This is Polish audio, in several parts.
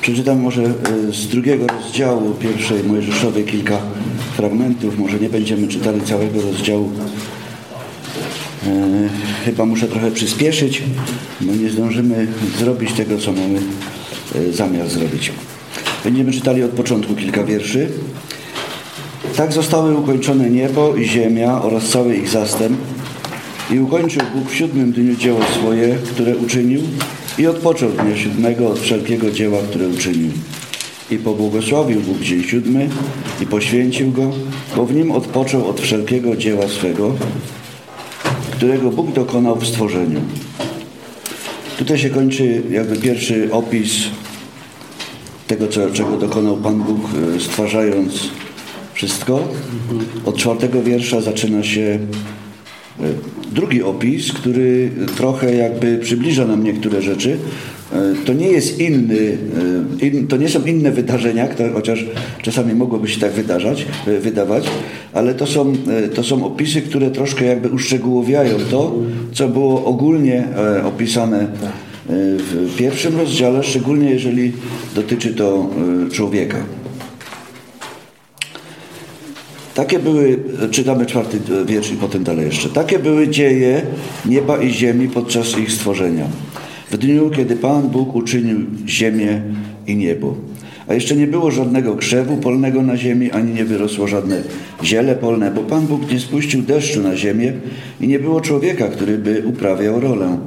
Przeczytam może e, z drugiego rozdziału pierwszej Mojżeszowej kilka fragmentów. Może nie będziemy czytali całego rozdziału. E, chyba muszę trochę przyspieszyć, bo nie zdążymy zrobić tego, co mamy e, zamiar zrobić. Będziemy czytali od początku kilka wierszy. Tak zostały ukończone niebo i ziemia oraz cały ich zastęp. I ukończył Bóg w siódmym dniu dzieło swoje, które uczynił i odpoczął dnia siódmego od wszelkiego dzieła, które uczynił. I pobłogosławił Bóg dzień siódmy i poświęcił go, bo w nim odpoczął od wszelkiego dzieła swego, którego Bóg dokonał w stworzeniu. Tutaj się kończy jakby pierwszy opis tego, czego dokonał Pan Bóg, e, stwarzając wszystko. Od czwartego wiersza zaczyna się drugi opis, który trochę jakby przybliża nam niektóre rzeczy. E, to nie jest inny, in, to nie są inne wydarzenia, chociaż czasami mogłoby się tak wydarzać, wydawać, ale to są, to są opisy, które troszkę jakby uszczegółowiają to, co było ogólnie opisane w pierwszym rozdziale, szczególnie jeżeli dotyczy to człowieka. Takie były, czytamy czwarty wiersz i potem dalej jeszcze. Takie były dzieje nieba i ziemi podczas ich stworzenia. W dniu, kiedy Pan Bóg uczynił ziemię i niebo. A jeszcze nie było żadnego krzewu polnego na ziemi, ani nie wyrosło żadne ziele polne, bo Pan Bóg nie spuścił deszczu na ziemię i nie było człowieka, który by uprawiał rolę.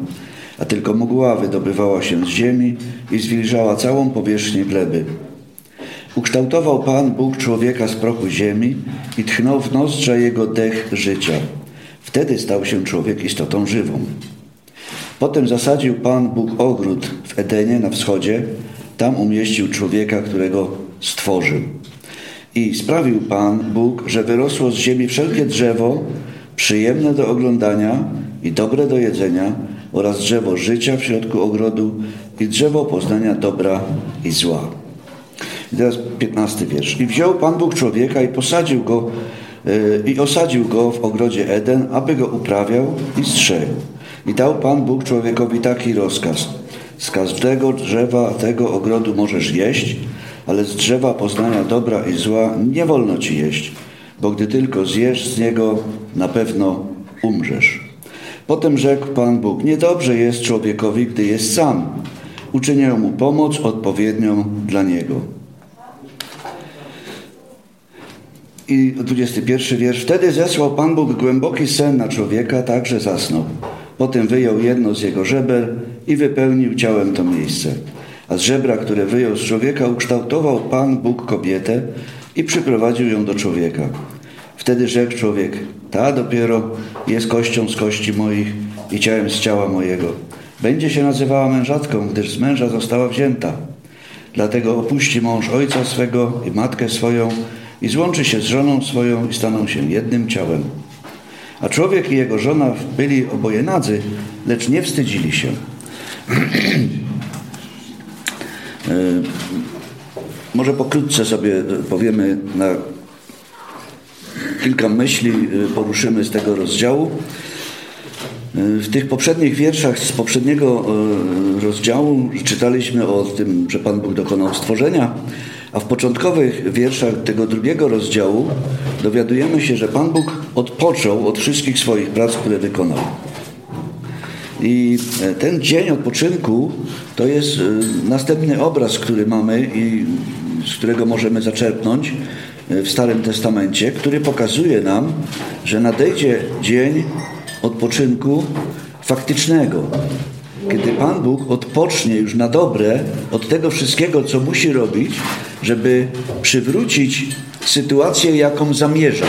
A tylko mgła wydobywała się z ziemi i zwilżała całą powierzchnię gleby. Ukształtował Pan Bóg człowieka z prochu ziemi i tchnął w nozdrza jego dech życia. Wtedy stał się człowiek istotą żywą. Potem zasadził Pan Bóg ogród w Edenie na wschodzie. Tam umieścił człowieka, którego stworzył. I sprawił Pan Bóg, że wyrosło z ziemi wszelkie drzewo, przyjemne do oglądania i dobre do jedzenia, oraz drzewo życia w środku ogrodu i drzewo poznania dobra i zła. I teraz piętnasty wiersz. I wziął Pan Bóg człowieka i posadził go yy, i osadził go w ogrodzie Eden, aby go uprawiał i strzegł. I dał Pan Bóg człowiekowi taki rozkaz. Z każdego drzewa tego ogrodu możesz jeść, ale z drzewa poznania dobra i zła nie wolno ci jeść, bo gdy tylko zjesz z niego, na pewno umrzesz. Potem rzekł Pan Bóg, niedobrze jest człowiekowi, gdy jest sam. Uczynię mu pomoc odpowiednią dla niego. I 21 wiersz. Wtedy zesłał Pan Bóg głęboki sen na człowieka, tak że zasnął. Potem wyjął jedno z jego żeber i wypełnił ciałem to miejsce. A z żebra, które wyjął z człowieka, ukształtował Pan Bóg kobietę i przyprowadził ją do człowieka. Wtedy rzekł człowiek, ta dopiero jest kością z kości moich i ciałem z ciała mojego. Będzie się nazywała mężatką, gdyż z męża została wzięta. Dlatego opuści mąż ojca swego i matkę swoją i złączy się z żoną swoją i staną się jednym ciałem. A człowiek i jego żona byli oboje nadzy, lecz nie wstydzili się. E, może pokrótce sobie powiemy na kilka myśli y, poruszymy z tego rozdziału. Y, w tych poprzednich wierszach z poprzedniego rozdziału czytaliśmy o tym, że Pan Bóg dokonał stworzenia, a w początkowych wierszach tego drugiego rozdziału dowiadujemy się, że Pan Bóg odpoczął od wszystkich swoich prac, które wykonał. I e, ten dzień odpoczynku to jest następny obraz, który mamy i z którego możemy zaczerpnąć w Starym Testamencie, który pokazuje nam, że nadejdzie dzień odpoczynku faktycznego, kiedy Pan Bóg odpocznie już na dobre od tego wszystkiego, co musi robić, żeby przywrócić sytuację, jaką zamierza.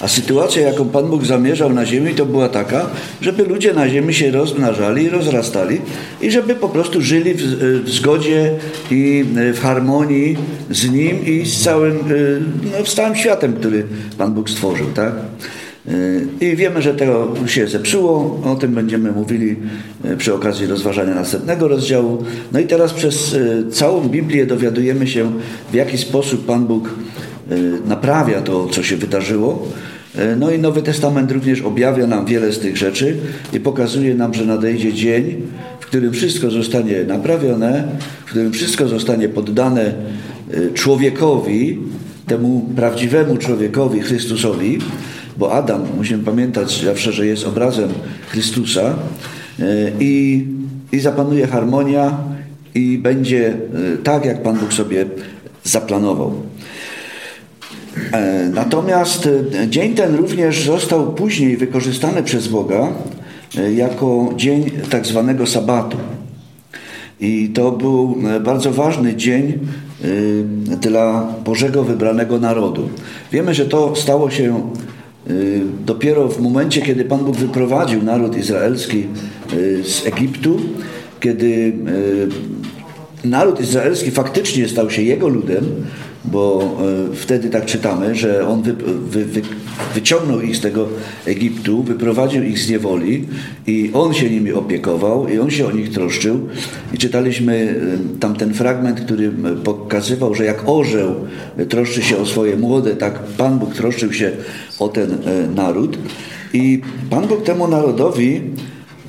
A sytuacja, jaką Pan Bóg zamierzał na ziemi, to była taka, żeby ludzie na ziemi się rozmnażali, rozrastali i żeby po prostu żyli w, w zgodzie i w harmonii z Nim i z całym, no, z całym światem, który Pan Bóg stworzył, tak? I wiemy, że to się zepsuło. O tym będziemy mówili przy okazji rozważania następnego rozdziału. No i teraz przez całą Biblię dowiadujemy się, w jaki sposób Pan Bóg naprawia to, co się wydarzyło no i Nowy Testament również objawia nam wiele z tych rzeczy i pokazuje nam, że nadejdzie dzień, w którym wszystko zostanie naprawione, w którym wszystko zostanie poddane człowiekowi, temu prawdziwemu człowiekowi, Chrystusowi, bo Adam, musimy pamiętać zawsze, że jest obrazem Chrystusa e, i, i zapanuje harmonia i będzie tak, jak Pan Bóg sobie zaplanował. E, natomiast e, dzień ten również został później wykorzystany przez Boga e, jako dzień tak zwanego sabatu. I to był bardzo ważny dzień dla Bożego wybranego narodu. Wiemy, że to stało się dopiero w momencie, kiedy Pan Bóg wyprowadził naród izraelski z Egiptu, kiedy naród izraelski faktycznie stał się jego ludem, bo e, wtedy tak czytamy, że on wy, wy, wy, wyciągnął ich z tego Egiptu, wyprowadził ich z niewoli i on się nimi opiekował i on się o nich troszczył. I czytaliśmy e, tam ten fragment, który pokazywał, że jak orzeł troszczy się o swoje młode, tak Pan Bóg troszczył się o ten e, naród. I Pan Bóg temu narodowi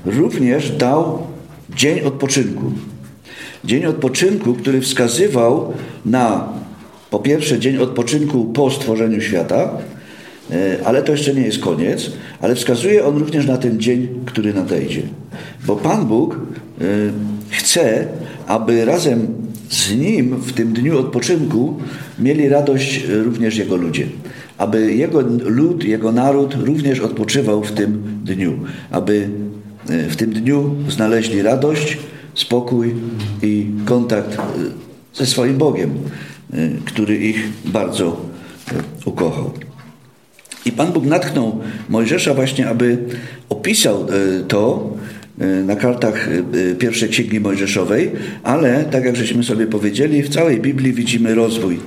również dał dzień odpoczynku. Dzień odpoczynku, który wskazywał na po pierwsze dzień odpoczynku po stworzeniu świata, e, ale to jeszcze nie jest koniec, ale wskazuje on również na ten dzień, który nadejdzie. Bo Pan Bóg e, chce, aby razem z Nim w tym dniu odpoczynku mieli radość również Jego ludzie. Aby Jego lud, Jego naród również odpoczywał w tym dniu. Aby e, w tym dniu znaleźli radość, spokój i kontakt ze swoim Bogiem. Y, który ich bardzo y, ukochał. I Pan Bóg natchnął Mojżesza właśnie, aby opisał y, to na kartach pierwszej księgi Mojżeszowej, ale tak jak żeśmy sobie powiedzieli, w całej Biblii widzimy rozwój,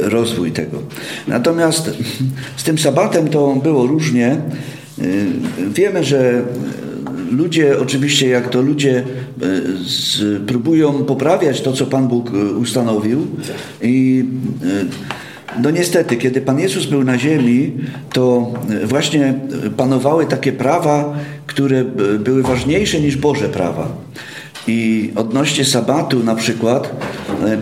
rozwój tego. Natomiast z tym sabatem to było różnie. Wiemy, że ludzie, oczywiście jak to ludzie e, próbują poprawiać to, co Pan Bóg e, ustanowił i e, no niestety, kiedy Pan Jezus był na ziemi, to właśnie panowały takie prawa, które były ważniejsze niż Boże prawa. I odnośnie sabatu na przykład,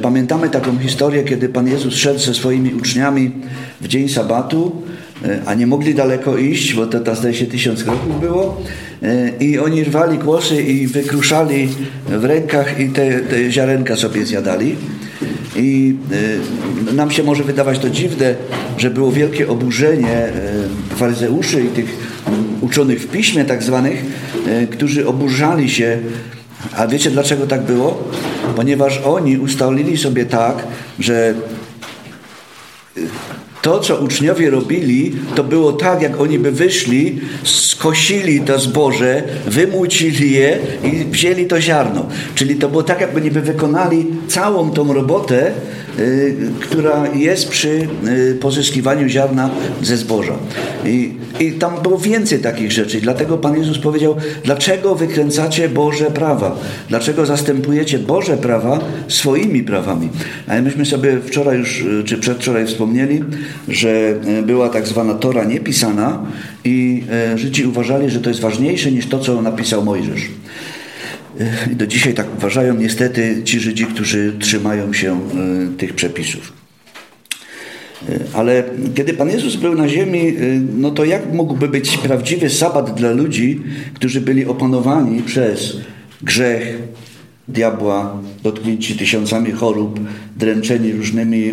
pamiętamy taką historię, kiedy Pan Jezus szedł ze swoimi uczniami w dzień sabatu a nie mogli daleko iść, bo to, to zdaje się tysiąc kroków było i oni rwali kłosy i wykruszali w rękach i te, te ziarenka sobie zjadali. I y, nam się może wydawać to dziwne, że było wielkie oburzenie y, faryzeuszy i tych y, uczonych w piśmie tak zwanych, którzy oburzali się. A wiecie dlaczego tak było? Ponieważ oni ustalili sobie tak, że to, co uczniowie robili, to było tak, jak oni by wyszli, skosili to zboże, wymucili je i wzięli to ziarno. Czyli to było tak, jakby niby wykonali całą tą robotę, która jest przy y, pozyskiwaniu ziarna ze zboża. I, I tam było więcej takich rzeczy. Dlatego Pan Jezus powiedział, dlaczego wykręcacie Boże prawa? Dlaczego zastępujecie Boże prawa swoimi prawami? Ale myśmy sobie wczoraj już, y, czy przedwczoraj wspomnieli, że była tak zwana Tora niepisana i Żydzi uważali, że to jest ważniejsze niż to, co napisał Mojżesz. I do dzisiaj tak uważają niestety ci Żydzi, którzy trzymają się tych przepisów. Ale kiedy Pan Jezus był na ziemi, no to jak mógłby być prawdziwy sabat dla ludzi, którzy byli opanowani przez grzech, diabła, dotknięci tysiącami chorób, dręczeni różnymi e,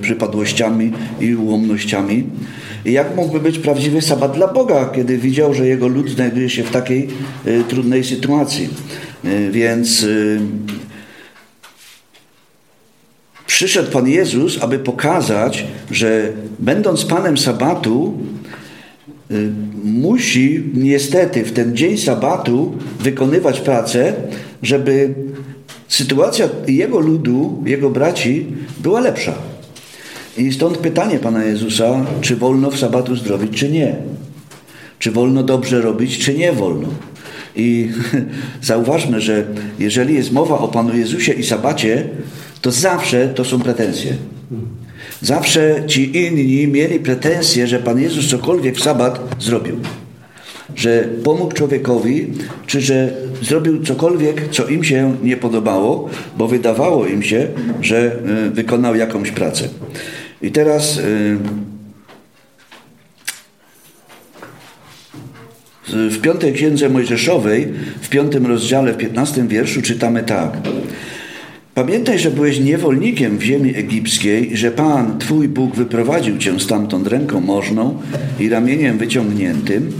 przypadłościami i ułomnościami. I jak mógłby być prawdziwy sabat dla Boga, kiedy widział, że jego lud znajduje się w takiej e, trudnej sytuacji? E, więc przyszedł Pan Jezus, aby pokazać, że będąc Panem Sabatu, musi niestety w ten dzień Sabatu wykonywać pracę, żeby sytuacja jego ludu, jego braci była lepsza. I stąd pytanie Pana Jezusa, czy wolno w sabatu zdrowić, czy nie. Czy wolno dobrze robić, czy nie wolno. I zauważmy, że jeżeli jest mowa o Panu Jezusie i sabacie, to zawsze to są pretensje. Zawsze ci inni mieli pretensje, że Pan Jezus cokolwiek w sabat zrobił. Że pomógł człowiekowi, czy że zrobił cokolwiek, co im się nie podobało, bo wydawało im się, że y, wykonał jakąś pracę. I teraz y, w piątej księdze Mojżeszowej, w piątym rozdziale, w piętnastym wierszu czytamy tak. Pamiętaj, że byłeś niewolnikiem w ziemi egipskiej że Pan, Twój Bóg, wyprowadził Cię stamtąd ręką możną i ramieniem wyciągniętym.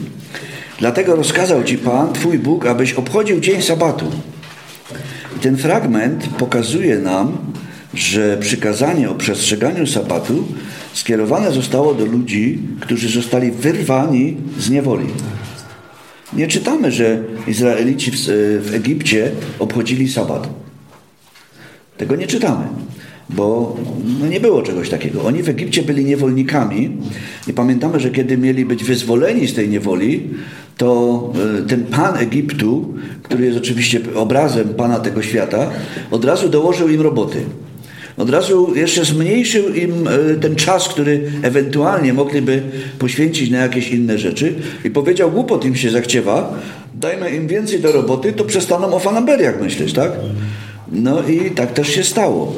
Dlatego rozkazał Ci Pan, Twój Bóg, abyś obchodził dzień sabatu. Ten fragment pokazuje nam, że przykazanie o przestrzeganiu sabatu skierowane zostało do ludzi, którzy zostali wyrwani z niewoli. Nie czytamy, że Izraelici w, w Egipcie obchodzili sabat. Tego nie czytamy, bo no nie było czegoś takiego. Oni w Egipcie byli niewolnikami i pamiętamy, że kiedy mieli być wyzwoleni z tej niewoli, to e, ten pan Egiptu, który jest oczywiście obrazem pana tego świata, od razu dołożył im roboty. Od razu jeszcze zmniejszył im e, ten czas, który ewentualnie mogliby poświęcić na jakieś inne rzeczy i powiedział, głupot im się zachciewa, dajmy im więcej do roboty, to przestaną o fanaberiach myśleć, tak? No i tak też się stało.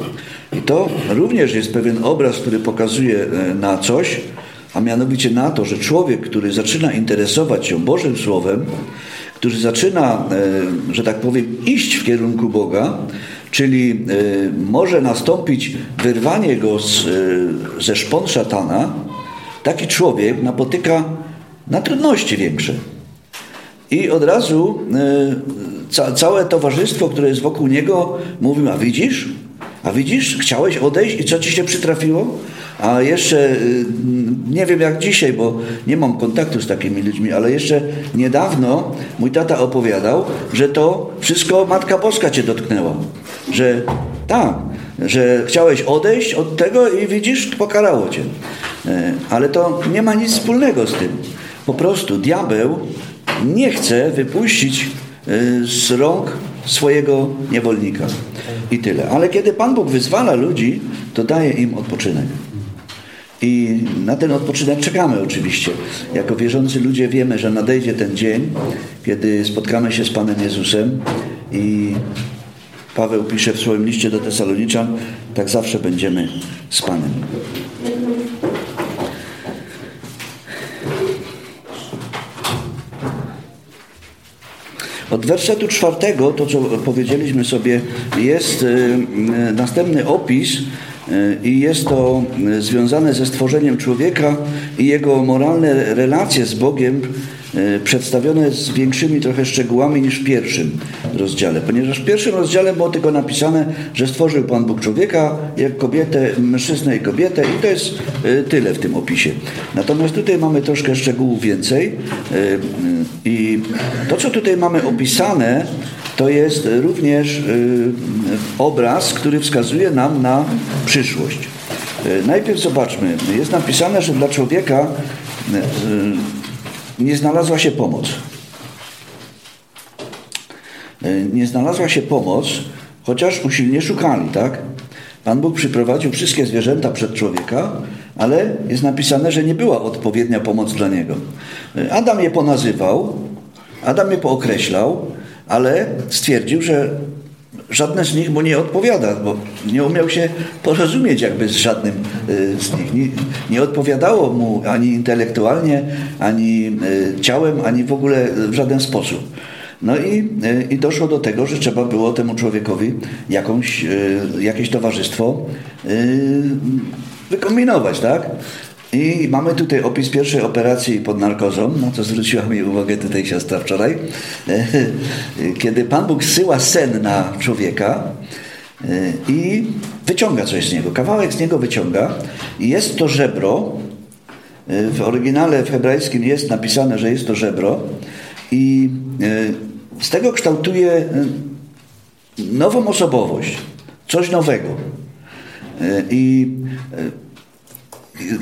I to również jest pewien obraz, który pokazuje e, na coś, a mianowicie na to, że człowiek, który zaczyna interesować się Bożym Słowem, który zaczyna, e, że tak powiem, iść w kierunku Boga, czyli e, może nastąpić wyrwanie go z, ze szpon szatana, taki człowiek napotyka na trudności większe. I od razu ca całe towarzystwo, które jest wokół niego, mówił, a widzisz? A widzisz, chciałeś odejść i co ci się przytrafiło? A jeszcze y, nie wiem jak dzisiaj, bo nie mam kontaktu z takimi ludźmi, ale jeszcze niedawno mój tata opowiadał, że to wszystko Matka Boska cię dotknęła. Że tak, że chciałeś odejść od tego i widzisz, pokarało cię. E, ale to nie ma nic wspólnego z tym. Po prostu diabeł nie chce wypuścić Y, z rąk swojego niewolnika. I tyle. Ale kiedy Pan Bóg wyzwala ludzi, to daje im odpoczynek. I na ten odpoczynek czekamy oczywiście. Jako wierzący ludzie wiemy, że nadejdzie ten dzień, kiedy spotkamy się z Panem Jezusem i Paweł pisze w swoim liście do Tesaloniczan, tak zawsze będziemy z Panem. Od wersetu czwartego, to co powiedzieliśmy sobie, jest y, y, następny opis i jest to związane ze stworzeniem człowieka i jego moralne relacje z Bogiem E, przedstawione z większymi trochę szczegółami niż w pierwszym rozdziale, ponieważ w pierwszym rozdziale było tylko napisane, że stworzył Pan Bóg człowieka, jak kobietę, mężczyznę i kobietę i to jest e, tyle w tym opisie. Natomiast tutaj mamy troszkę szczegółów więcej e, i to, co tutaj mamy opisane, to jest również obraz, który wskazuje nam na przyszłość. Najpierw zobaczmy, jest napisane, że dla człowieka nie znalazła się pomoc. E, nie znalazła się pomoc, chociaż usilnie szukali, tak? Pan Bóg przyprowadził wszystkie zwierzęta przed człowieka, ale jest napisane, że nie była odpowiednia pomoc dla niego. E, Adam je ponazywał, Adam je pookreślał, ale stwierdził, że żadne z nich mu nie odpowiada, bo nie umiał się porozumieć jakby z żadnym y, z nich. Nie, nie odpowiadało mu ani intelektualnie, ani ciałem, ani w ogóle w żaden sposób. No i, y, i doszło do tego, że trzeba było temu człowiekowi jakąś, jakieś towarzystwo wykombinować, tak? I mamy tutaj opis pierwszej operacji pod narkozą, na co zwróciła mi uwagę tutaj siostra wczoraj. Kiedy Pan Bóg syła sen na człowieka e, i wyciąga coś z niego, kawałek z niego wyciąga i jest to żebro. E, w oryginale w hebrajskim jest napisane, że jest to żebro i e, z tego kształtuje nową osobowość, coś nowego. I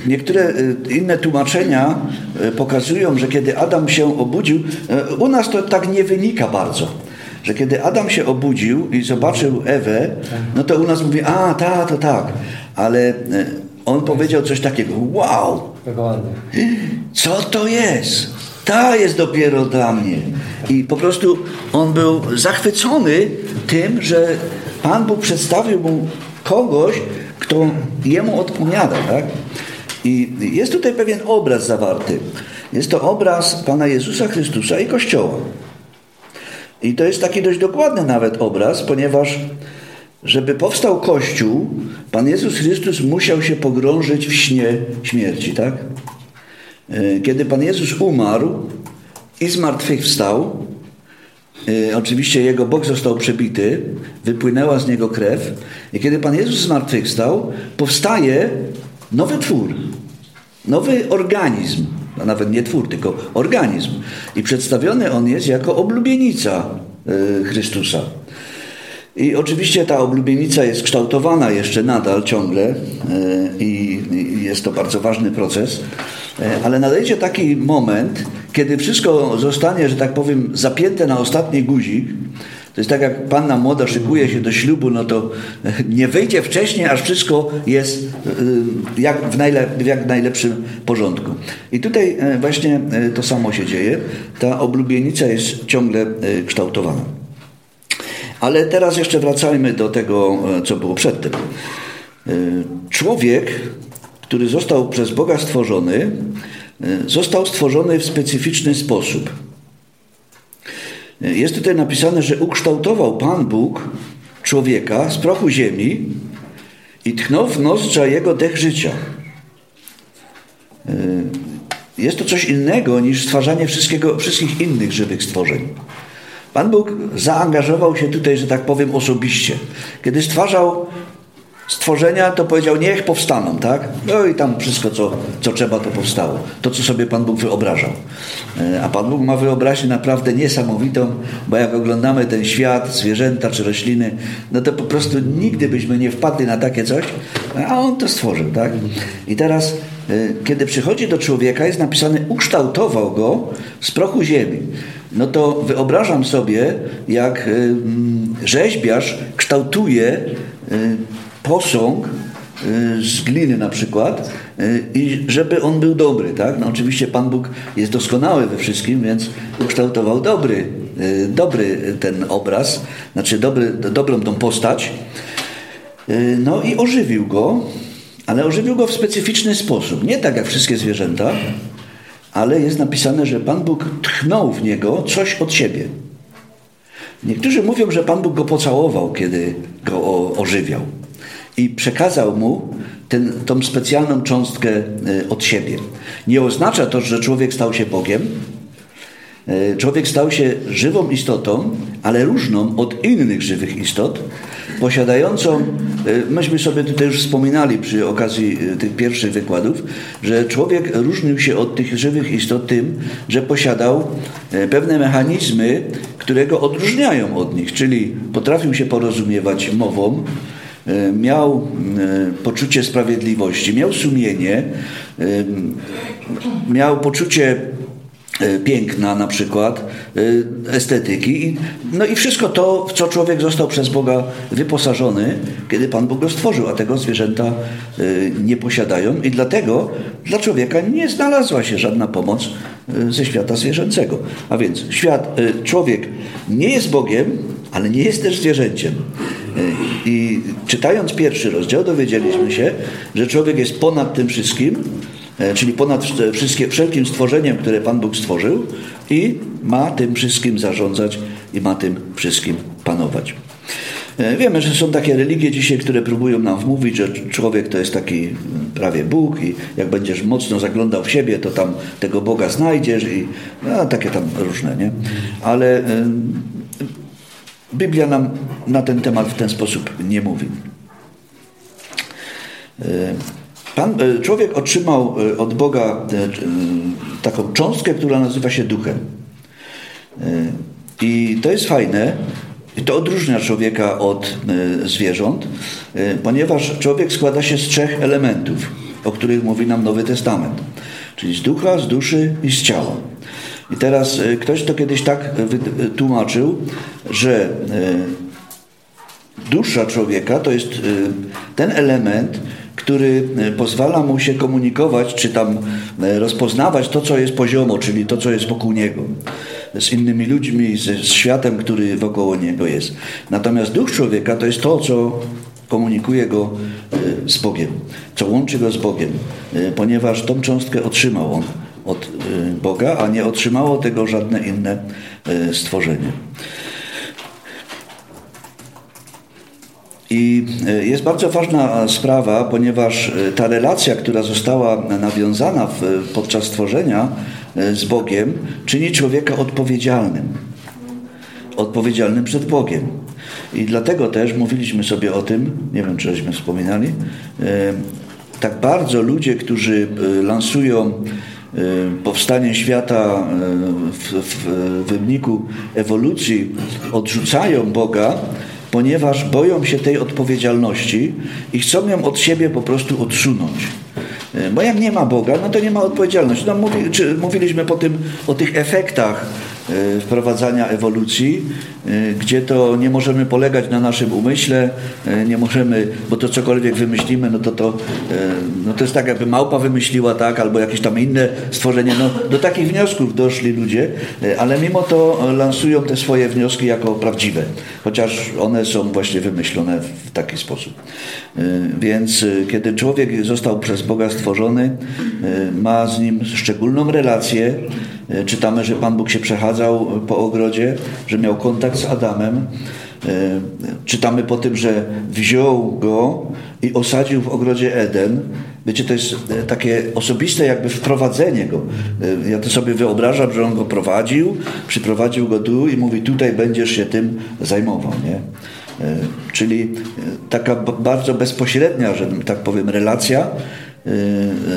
Niektóre y, inne tłumaczenia pokazują, że kiedy Adam się obudził, u nas to tak nie wynika bardzo, że kiedy Adam się obudził i zobaczył Ewę, no to u nas mówi, a ta, to tak, ale on powiedział coś takiego, wow, co to jest? Ta jest dopiero dla mnie. I po prostu on był zachwycony tym, że Pan Bóg przedstawił mu kogoś, kto jemu odpowiada. Tak? I jest tutaj pewien obraz zawarty. Jest to obraz Pana Jezusa Chrystusa i Kościoła. I to jest taki dość dokładny nawet obraz, ponieważ żeby powstał Kościół, Pan Jezus Chrystus musiał się pogrążyć w śnie śmierci, tak? E, kiedy Pan Jezus umarł i zmartwychwstał, e, oczywiście Jego Bóg został przebity, wypłynęła z Niego krew i kiedy Pan Jezus zmartwychwstał, powstaje nowy twór, nowy organizm, a nawet nie twór, tylko organizm. I przedstawiony on jest jako oblubienica e, Chrystusa. I oczywiście ta oblubienica jest kształtowana jeszcze nadal ciągle i jest to bardzo ważny proces, ale nadejdzie taki moment, kiedy wszystko zostanie, że tak powiem, zapięte na ostatni guzik. To jest tak, jak panna młoda szykuje się do ślubu, no to nie wyjdzie wcześniej, aż wszystko jest e, jak w, najlep jak najlepszym porządku. I tutaj właśnie to samo się dzieje. Ta oblubienica jest ciągle kształtowana. Ale teraz jeszcze wracajmy do tego, e, co było przedtem. E, człowiek, który został przez Boga stworzony, e, został stworzony w specyficzny sposób. Jest tutaj napisane, że ukształtował Pan Bóg człowieka z prochu ziemi i tchnął w nozdrza jego dech życia. Jest to coś innego niż stwarzanie wszystkiego, wszystkich innych żywych stworzeń. Pan Bóg zaangażował się tutaj, że tak powiem, osobiście. Kiedy stwarzał stworzenia, to powiedział, niech powstaną, tak? No i tam wszystko, co, co trzeba, to powstało. To, co sobie Pan Bóg wyobrażał. E, a Pan Bóg ma wyobraźnię naprawdę niesamowitą, bo jak oglądamy ten świat, zwierzęta czy rośliny, no to po prostu nigdy byśmy nie wpadli na takie coś, a On to stworzył, tak? I teraz, e, kiedy przychodzi do człowieka, jest napisane, ukształtował go z prochu ziemi no to wyobrażam sobie, jak y, rzeźbiarz kształtuje posąg y, z gliny na przykład i żeby on był dobry, tak? No oczywiście Pan Bóg jest doskonały we wszystkim, więc ukształtował dobry, dobry ten obraz, znaczy dobry, dobrą tą postać. No i ożywił go, ale ożywił go w specyficzny sposób. Nie tak jak wszystkie zwierzęta, ale jest napisane, że Pan Bóg tchnął w niego coś od siebie. Niektórzy mówią, że Pan Bóg go pocałował, kiedy go ożywiał i przekazał mu ten, tą specjalną cząstkę e, od siebie. Nie oznacza to, że człowiek stał się Bogiem. E, człowiek stał się żywą istotą, ale różną od innych żywych istot, posiadającą, e, myśmy sobie tutaj już wspominali przy okazji tych pierwszych wykładów, że człowiek różnił się od tych żywych istot tym, że posiadał pewne mechanizmy, które go odróżniają od nich, czyli potrafił się porozumiewać mową, miał poczucie sprawiedliwości, miał sumienie, miał poczucie E, piękna na przykład, e, estetyki. No i wszystko to, w co człowiek został przez Boga wyposażony, kiedy Pan Bóg go stworzył, a tego zwierzęta e, nie posiadają i dlatego dla człowieka nie znalazła się żadna pomoc ze świata zwierzęcego. A więc świat, człowiek nie jest Bogiem, ale nie jest też zwierzęciem. I czytając pierwszy rozdział dowiedzieliśmy się, że człowiek jest ponad tym wszystkim, E, czyli ponad wszystkie, wszelkim stworzeniem, które Pan Bóg stworzył i ma tym wszystkim zarządzać i ma tym wszystkim panować. E, wiemy, że są takie religie dzisiaj, które próbują nam wmówić, że człowiek to jest taki mm, prawie Bóg i jak będziesz mocno zaglądał w siebie, to tam tego Boga znajdziesz i no, takie tam różne, nie? Ale Biblia nam na ten temat w ten sposób nie mówi. Y, Pan, e, człowiek otrzymał e, od Boga e, taką cząstkę, która nazywa się duchem. I to jest fajne. I to odróżnia człowieka od zwierząt, ponieważ człowiek składa się z trzech elementów, o których mówi nam Nowy Testament. Czyli z ducha, z duszy i z ciała. I teraz ktoś to kiedyś tak tłumaczył, że dusza człowieka to jest ten element, który pozwala mu się komunikować, czy tam rozpoznawać to, co jest poziomo, czyli to, co jest wokół niego, z innymi ludźmi, z, światem, który wokoło niego jest. Natomiast duch człowieka to jest to, co komunikuje go z Bogiem, co łączy go z Bogiem, ponieważ tą cząstkę otrzymał on od Boga, a nie otrzymało tego żadne inne stworzenie. I e, jest bardzo ważna sprawa, ponieważ e, ta relacja, która została nawiązana podczas stworzenia e, z Bogiem, czyni człowieka odpowiedzialnym. Odpowiedzialnym przed Bogiem. I dlatego też mówiliśmy sobie o tym, nie wiem, czyśmy wspominali, tak bardzo ludzie, którzy lansują powstanie świata w, w wyniku ewolucji, odrzucają Boga, ponieważ boją się tej odpowiedzialności i chcą ją od siebie po prostu odsunąć. Bo jak nie ma Boga, no to nie ma odpowiedzialności. No, mówi, czy, mówiliśmy po tym, o tych efektach wprowadzania ewolucji, e, gdzie to nie możemy polegać na naszym umyśle, e, nie możemy, bo to cokolwiek wymyślimy, no to to, no to jest tak jakby małpa wymyśliła, tak, albo jakieś tam inne stworzenie, no do takich wniosków doszli ludzie, ale mimo to lansują te swoje wnioski jako prawdziwe, chociaż one są właśnie wymyślone w taki sposób. Więc kiedy człowiek został przez Boga stworzony, ma z nim szczególną relację, E, czytamy, że Pan Bóg się przechadzał po ogrodzie, że miał kontakt z Adamem. E, czytamy po tym, że wziął go i osadził w ogrodzie Eden. Wiecie, to jest e, takie osobiste jakby wprowadzenie go. Ja to sobie wyobrażam, że on go prowadził, przyprowadził go tu i mówi, tutaj będziesz się tym zajmował. Nie? Czyli taka bardzo bezpośrednia, że tak powiem, relacja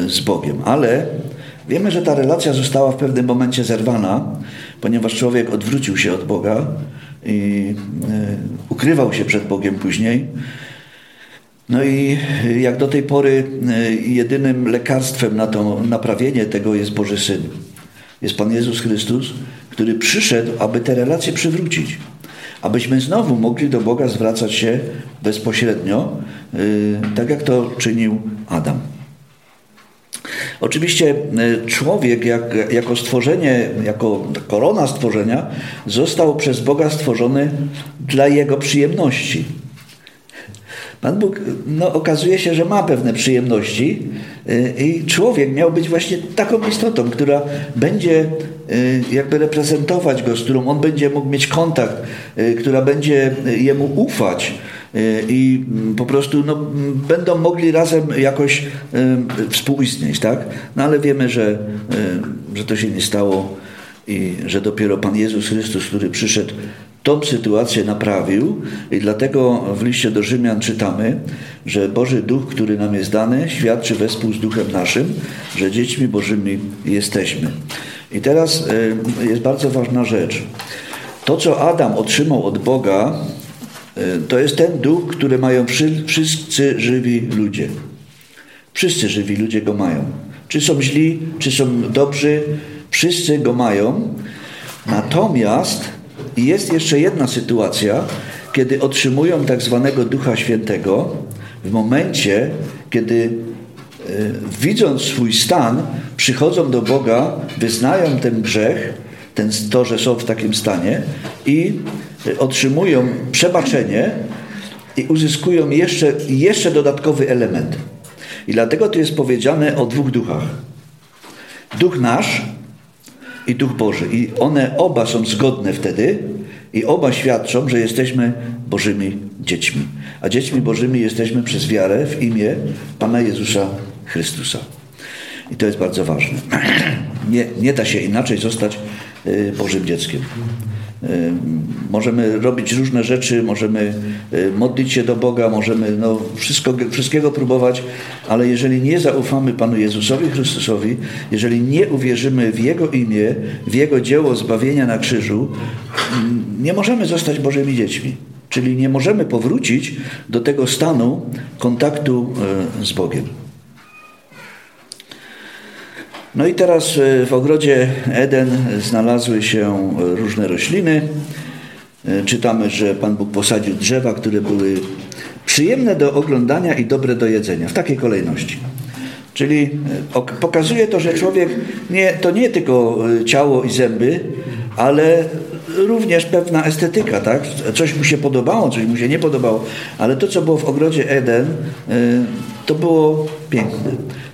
z Bogiem. Ale Wiemy, że ta relacja została w pewnym momencie zerwana, ponieważ człowiek odwrócił się od Boga i e, ukrywał się przed Bogiem później. No i jak do tej pory e, jedynym lekarstwem na to naprawienie tego jest Boży Syn. Jest Pan Jezus Chrystus, który przyszedł, aby te relacje przywrócić. Abyśmy znowu mogli do Boga zwracać się bezpośrednio, e, tak jak to czynił Adam. Oczywiście e, człowiek jak, jako stworzenie, jako korona stworzenia został przez Boga stworzony dla jego przyjemności. Pan Bóg no, okazuje się, że ma pewne przyjemności e, i człowiek miał być właśnie taką istotą, która będzie e, jakby reprezentować go, z którą on będzie mógł mieć kontakt, która będzie jemu ufać, i mm, po prostu no, będą mogli razem jakoś e, współistnieć, tak? No ale wiemy, że, e, że to się nie stało i że dopiero Pan Jezus Chrystus, który przyszedł, tą sytuację naprawił i dlatego w liście do Rzymian czytamy, że Boży Duch, który nam jest dany, świadczy wespół z Duchem naszym, że dziećmi Bożymi jesteśmy. I teraz jest bardzo ważna rzecz. To, co Adam otrzymał od Boga, E, to jest ten duch, który mają wszyscy żywi ludzie. Wszyscy żywi ludzie go mają. Czy są źli, czy są dobrzy, wszyscy go mają. Natomiast jest jeszcze jedna sytuacja, kiedy otrzymują tak zwanego Ducha Świętego w momencie, kiedy e, widząc swój stan, przychodzą do Boga, wyznają ten grzech, ten, to, że są w takim stanie i otrzymują przebaczenie i uzyskują jeszcze, jeszcze dodatkowy element. I dlatego tu jest powiedziane o dwóch duchach. Duch nasz i Duch Boży. I one oba są zgodne wtedy i oba świadczą, że jesteśmy Bożymi dziećmi. A dziećmi Bożymi jesteśmy przez wiarę w imię Pana Jezusa Chrystusa. I to jest bardzo ważne. Nie, nie da się inaczej zostać y, Bożym dzieckiem. Możemy robić różne rzeczy, możemy y, modlić się do Boga, możemy no, wszystko, wszystkiego próbować, ale jeżeli nie zaufamy Panu Jezusowi Chrystusowi, jeżeli nie uwierzymy w Jego imię, w Jego dzieło zbawienia na krzyżu, mm, nie możemy zostać Bożymi dziećmi. Czyli nie możemy powrócić do tego stanu kontaktu y, z Bogiem. No i teraz e, w ogrodzie Eden znalazły się różne rośliny. E, czytamy, że Pan Bóg posadził drzewa, które były przyjemne do oglądania i dobre do jedzenia, w takiej kolejności. Czyli pokazuje to, że człowiek nie, to nie tylko ciało i zęby, ale również pewna estetyka, tak? Coś mu się podobało, coś mu się nie podobało, ale to, co było w ogrodzie Eden, to było piękne.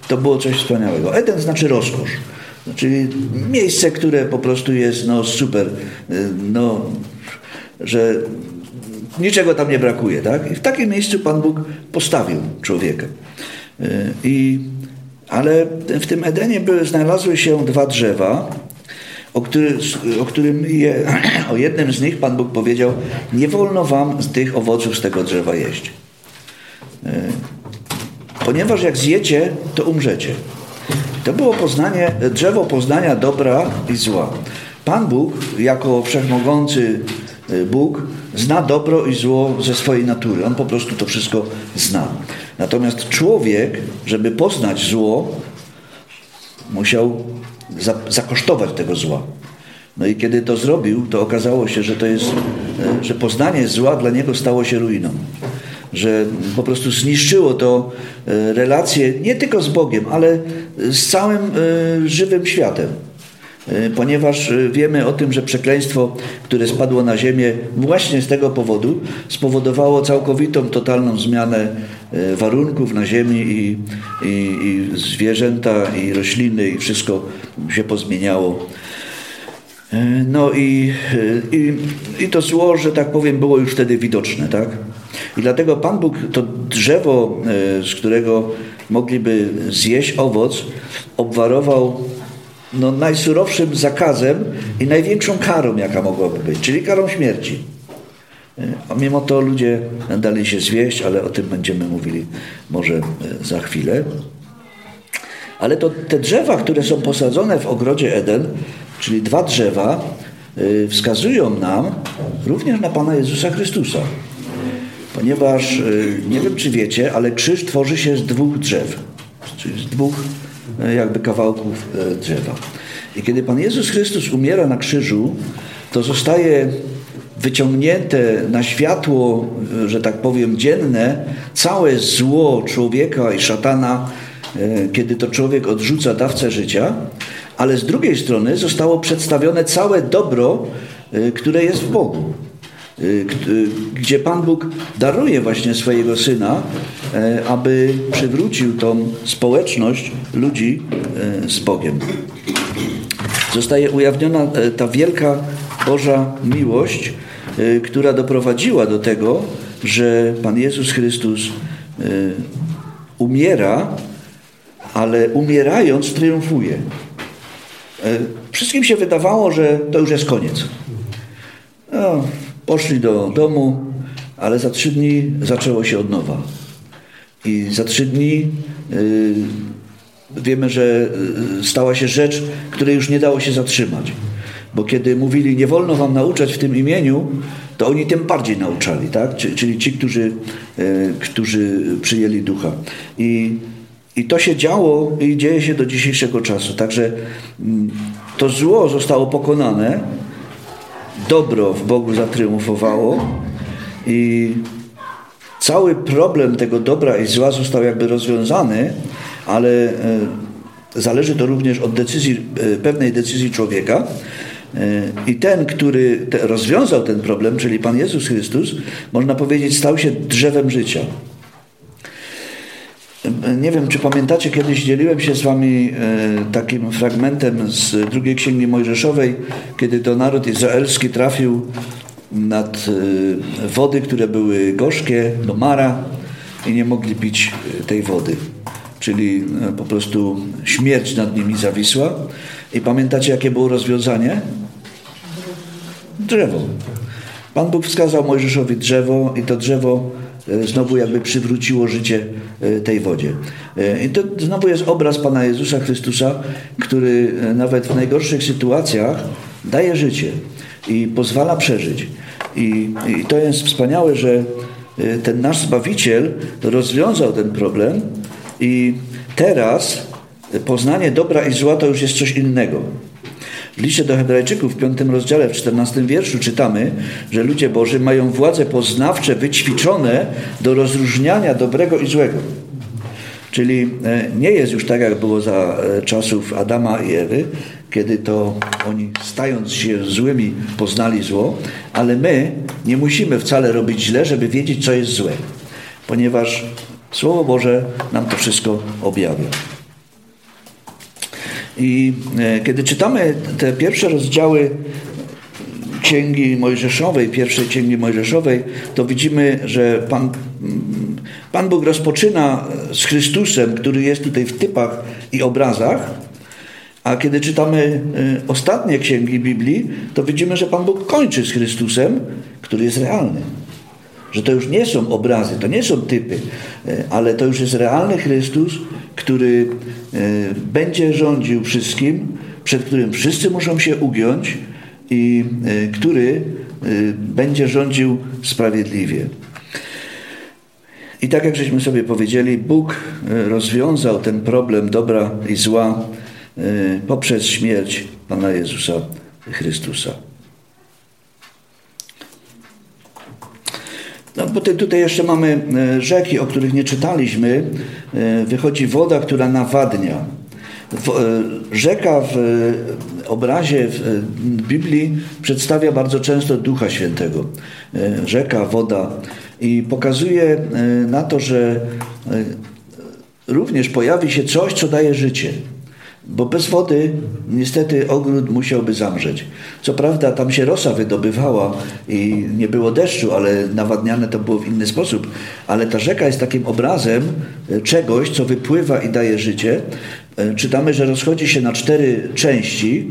To było coś wspaniałego. Eden znaczy rozkosz. Czyli miejsce, które po prostu jest no, super, no, że niczego tam nie brakuje. Tak? I w takim miejscu Pan Bóg postawił człowieka. I, ale w tym Edenie były, znalazły się dwa drzewa, o, który, o którym je, o jednym z nich Pan Bóg powiedział: Nie wolno wam z tych owoców z tego drzewa jeść. Ponieważ jak zjecie, to umrzecie. To było poznanie, drzewo poznania dobra i zła. Pan Bóg, jako wszechmogący y, Bóg, zna dobro i zło ze swojej natury. On po prostu to wszystko zna. Natomiast człowiek, żeby poznać zło, musiał zakosztować tego zła. No i kiedy to zrobił, to okazało się, że to jest, y, że poznanie zła dla niego stało się ruiną że po prostu zniszczyło to e, relacje nie tylko z Bogiem, ale z całym e, żywym światem. E, ponieważ wiemy o tym, że przekleństwo, które spadło na ziemię właśnie z tego powodu, spowodowało całkowitą, totalną zmianę warunków na ziemi i, i, i zwierzęta, i rośliny, i wszystko się pozmieniało. No i, i, i to zło, że tak powiem, było już wtedy widoczne, tak? I dlatego Pan Bóg to drzewo, e, z którego mogliby zjeść owoc, obwarował no, najsurowszym zakazem i największą karą, jaka mogłaby być, czyli karą śmierci. E, a mimo to ludzie dali się zwieść, ale o tym będziemy mówili może e, za chwilę. Ale to te drzewa, które są posadzone w ogrodzie Eden, czyli dwa drzewa, wskazują nam również na Pana Jezusa Chrystusa ponieważ y, nie wiem czy wiecie, ale krzyż tworzy się z dwóch drzew, czyli z dwóch y, jakby kawałków y, drzewa. I kiedy Pan Jezus Chrystus umiera na krzyżu, to zostaje wyciągnięte na światło, że tak powiem, dzienne, całe zło człowieka i szatana, kiedy to człowiek odrzuca dawcę życia, ale z drugiej strony zostało przedstawione całe dobro, które jest w Bogu. Y, gdzie Pan Bóg daruje właśnie swojego Syna, e, aby przywrócił tą społeczność ludzi e, z Bogiem. Zostaje ujawniona e, ta wielka Boża miłość, która doprowadziła do tego, że Pan Jezus Chrystus umiera, ale umierając triumfuje. Wszystkim się wydawało, że to już jest koniec. No, Poszli do domu, ale za trzy dni zaczęło się od nowa. I za trzy dni yy, wiemy, że y, stała się rzecz, której już nie dało się zatrzymać. Bo kiedy mówili, nie wolno wam nauczać w tym imieniu, to oni tym bardziej nauczali, tak? Czyli ci, którzy, yy, którzy przyjęli ducha. I, I to się działo i dzieje się do dzisiejszego czasu. Także yy, to zło zostało pokonane, dobro w Bogu zatriumfowało i cały problem tego dobra i zła został jakby rozwiązany, ale e, zależy to również od decyzji, e, pewnej decyzji człowieka. E, I ten, który rozwiązał ten problem, czyli Pan Jezus Chrystus, można powiedzieć, stał się drzewem życia. Nie wiem, czy pamiętacie, kiedyś dzieliłem się z wami e, takim fragmentem z drugiej księgi Mojżeszowej, kiedy to naród izraelski trafił nad e, wody, które były gorzkie, do Mara i nie mogli pić e, tej wody. Czyli po prostu śmierć nad nimi zawisła. I pamiętacie, jakie było rozwiązanie? Drzewo. Pan Bóg wskazał Mojżeszowi drzewo i to drzewo znowu jakby przywróciło życie tej wodzie. E, I to znowu jest obraz Pana Jezusa Chrystusa, który nawet w najgorszych sytuacjach daje życie i pozwala przeżyć. I, I, to jest wspaniałe, że ten nasz Zbawiciel rozwiązał ten problem i teraz poznanie dobra i zła to już jest coś innego. W liście do Hebrajczyków w piątym rozdziale, w czternastym wierszu czytamy, że ludzie Boży mają władze poznawcze wyćwiczone do rozróżniania dobrego i złego. Czyli e, nie jest już tak, jak było za e, czasów Adama i Ewy, kiedy to oni stając się złymi poznali zło, ale my nie musimy wcale robić źle, żeby wiedzieć, co jest złe, ponieważ Słowo Boże nam to wszystko objawia. I e, kiedy czytamy te pierwsze rozdziały Księgi Mojżeszowej, pierwszej Księgi Mojżeszowej, to widzimy, że Pan, Pan Bóg rozpoczyna z Chrystusem, który jest tutaj w typach i obrazach, a kiedy czytamy e, ostatnie księgi Biblii, to widzimy, że Pan Bóg kończy z Chrystusem, który jest realny. Że to już nie są obrazy, to nie są typy, e, ale to już jest realny Chrystus, który e, będzie rządził wszystkim, przed którym wszyscy muszą się ugiąć i e, który będzie rządził sprawiedliwie. I tak jak żeśmy sobie powiedzieli, Bóg rozwiązał ten problem dobra i zła poprzez śmierć Pana Jezusa Chrystusa. No, potem tutaj jeszcze mamy e, rzeki, o których nie czytaliśmy. E, wychodzi woda, która nawadnia. E, rzeka w obrazie w Biblii przedstawia bardzo często Ducha Świętego. Rzeka, woda i pokazuje na to, że również pojawi się coś, co daje życie. Bo bez wody niestety ogród musiałby zamrzeć. Co prawda tam się rosa wydobywała i nie było deszczu, ale nawadniane to było w inny sposób. Ale ta rzeka jest takim obrazem e, czegoś, co wypływa i daje życie. E, czytamy, że rozchodzi się na cztery części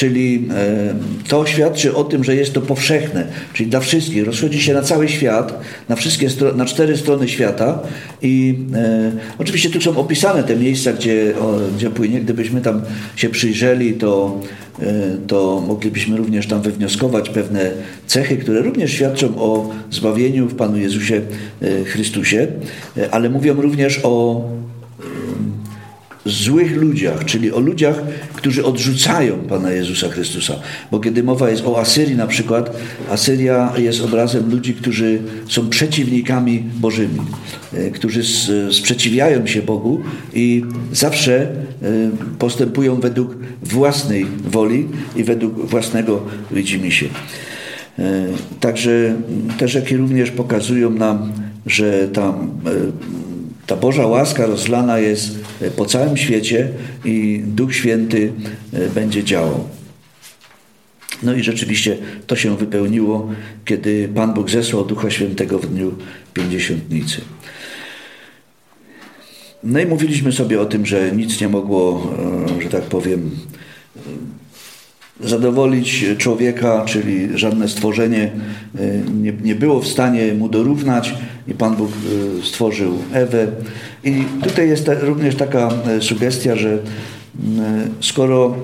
Czyli e, to świadczy o tym, że jest to powszechne, czyli dla wszystkich. Rozchodzi się na cały świat, na wszystkie, na cztery strony świata i e, oczywiście tu są opisane te miejsca, gdzie, o, gdzie płynie. Gdybyśmy tam się przyjrzeli, to, e, to moglibyśmy również tam wywnioskować pewne cechy, które również świadczą o zbawieniu w Panu Jezusie e, Chrystusie, e, ale mówią również o złych ludziach, czyli o ludziach, którzy odrzucają Pana Jezusa Chrystusa. Bo kiedy mowa jest o Asyrii na przykład, Asyria jest obrazem ludzi, którzy są przeciwnikami Bożymi, e, którzy sprzeciwiają się Bogu i zawsze e, postępują według własnej woli i według własnego widzimisię. E, także te rzeki również pokazują nam, że tam ta Boża łaska rozlana jest e, po całym świecie i Duch Święty e, będzie działał. No i rzeczywiście to się wypełniło, kiedy Pan Bóg zesłał Ducha Świętego w dniu Pięćdziesiątnicy. No i mówiliśmy sobie o tym, że nic nie mogło, e, że tak powiem, zadowolić człowieka, czyli żadne stworzenie nie, nie było w stanie mu dorównać i Pan Bóg e, stworzył Ewę. I tutaj jest również taka e, sugestia, że skoro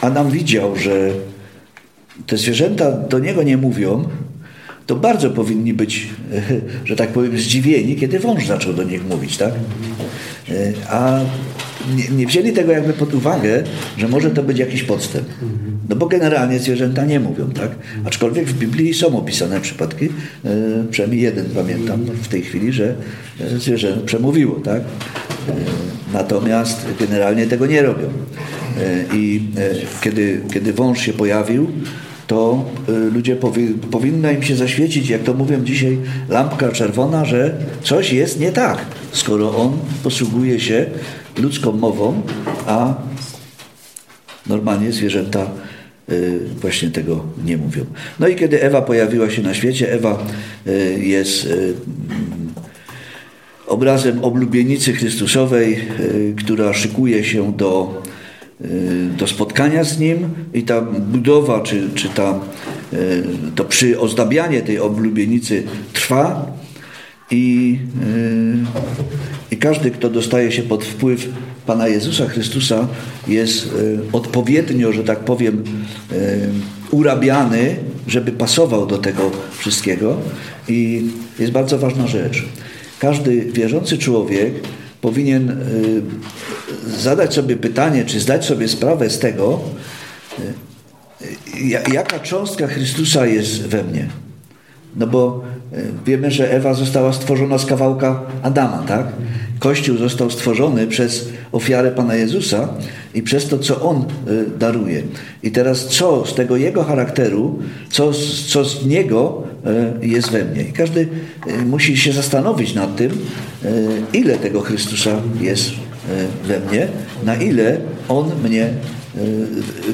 Adam widział, że te zwierzęta do niego nie mówią, to bardzo powinni być, że tak powiem, zdziwieni, kiedy wąż zaczął do nich mówić, tak? E, a nie, nie, wzięli tego jakby pod uwagę, że może to być jakiś podstęp. No bo generalnie zwierzęta nie mówią, tak? Aczkolwiek w Biblii są opisane przypadki, e, przynajmniej jeden pamiętam w tej chwili, że zwierzę przemówiło, tak? E, natomiast generalnie tego nie robią. E, I e, kiedy, kiedy wąż się pojawił, to e, ludzie powi powinna im się zaświecić, jak to mówią dzisiaj, lampka czerwona, że coś jest nie tak, skoro on posługuje się ludzką mową, a normalnie zwierzęta y, właśnie tego nie mówią. No i kiedy Ewa pojawiła się na świecie, Ewa y, jest y, obrazem oblubienicy Chrystusowej, która szykuje się do, do spotkania z Nim i ta budowa, czy, czy ta, to przyozdabianie tej oblubienicy trwa i każdy, kto dostaje się pod wpływ Pana Jezusa Chrystusa, jest e, odpowiednio, że tak powiem, e, urabiany, żeby pasował do tego wszystkiego. I jest bardzo ważna rzecz. Każdy wierzący człowiek powinien zadać sobie pytanie, czy zdać sobie sprawę z tego, jaka cząstka Chrystusa jest we mnie. No bo wiemy, że Ewa została stworzona z kawałka Adama, tak? Kościół został stworzony przez ofiarę Pana Jezusa i przez to, co On daruje. I teraz co z tego Jego charakteru, co, co z Niego jest we mnie. I każdy musi się zastanowić nad tym, ile tego Chrystusa jest we mnie, na ile On mnie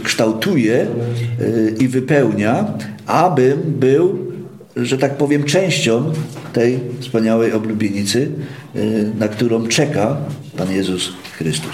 kształtuje i wypełnia, abym był, że tak powiem, częścią tej wspaniałej oblubienicy, na którą czeka Pan Jezus Chrystus.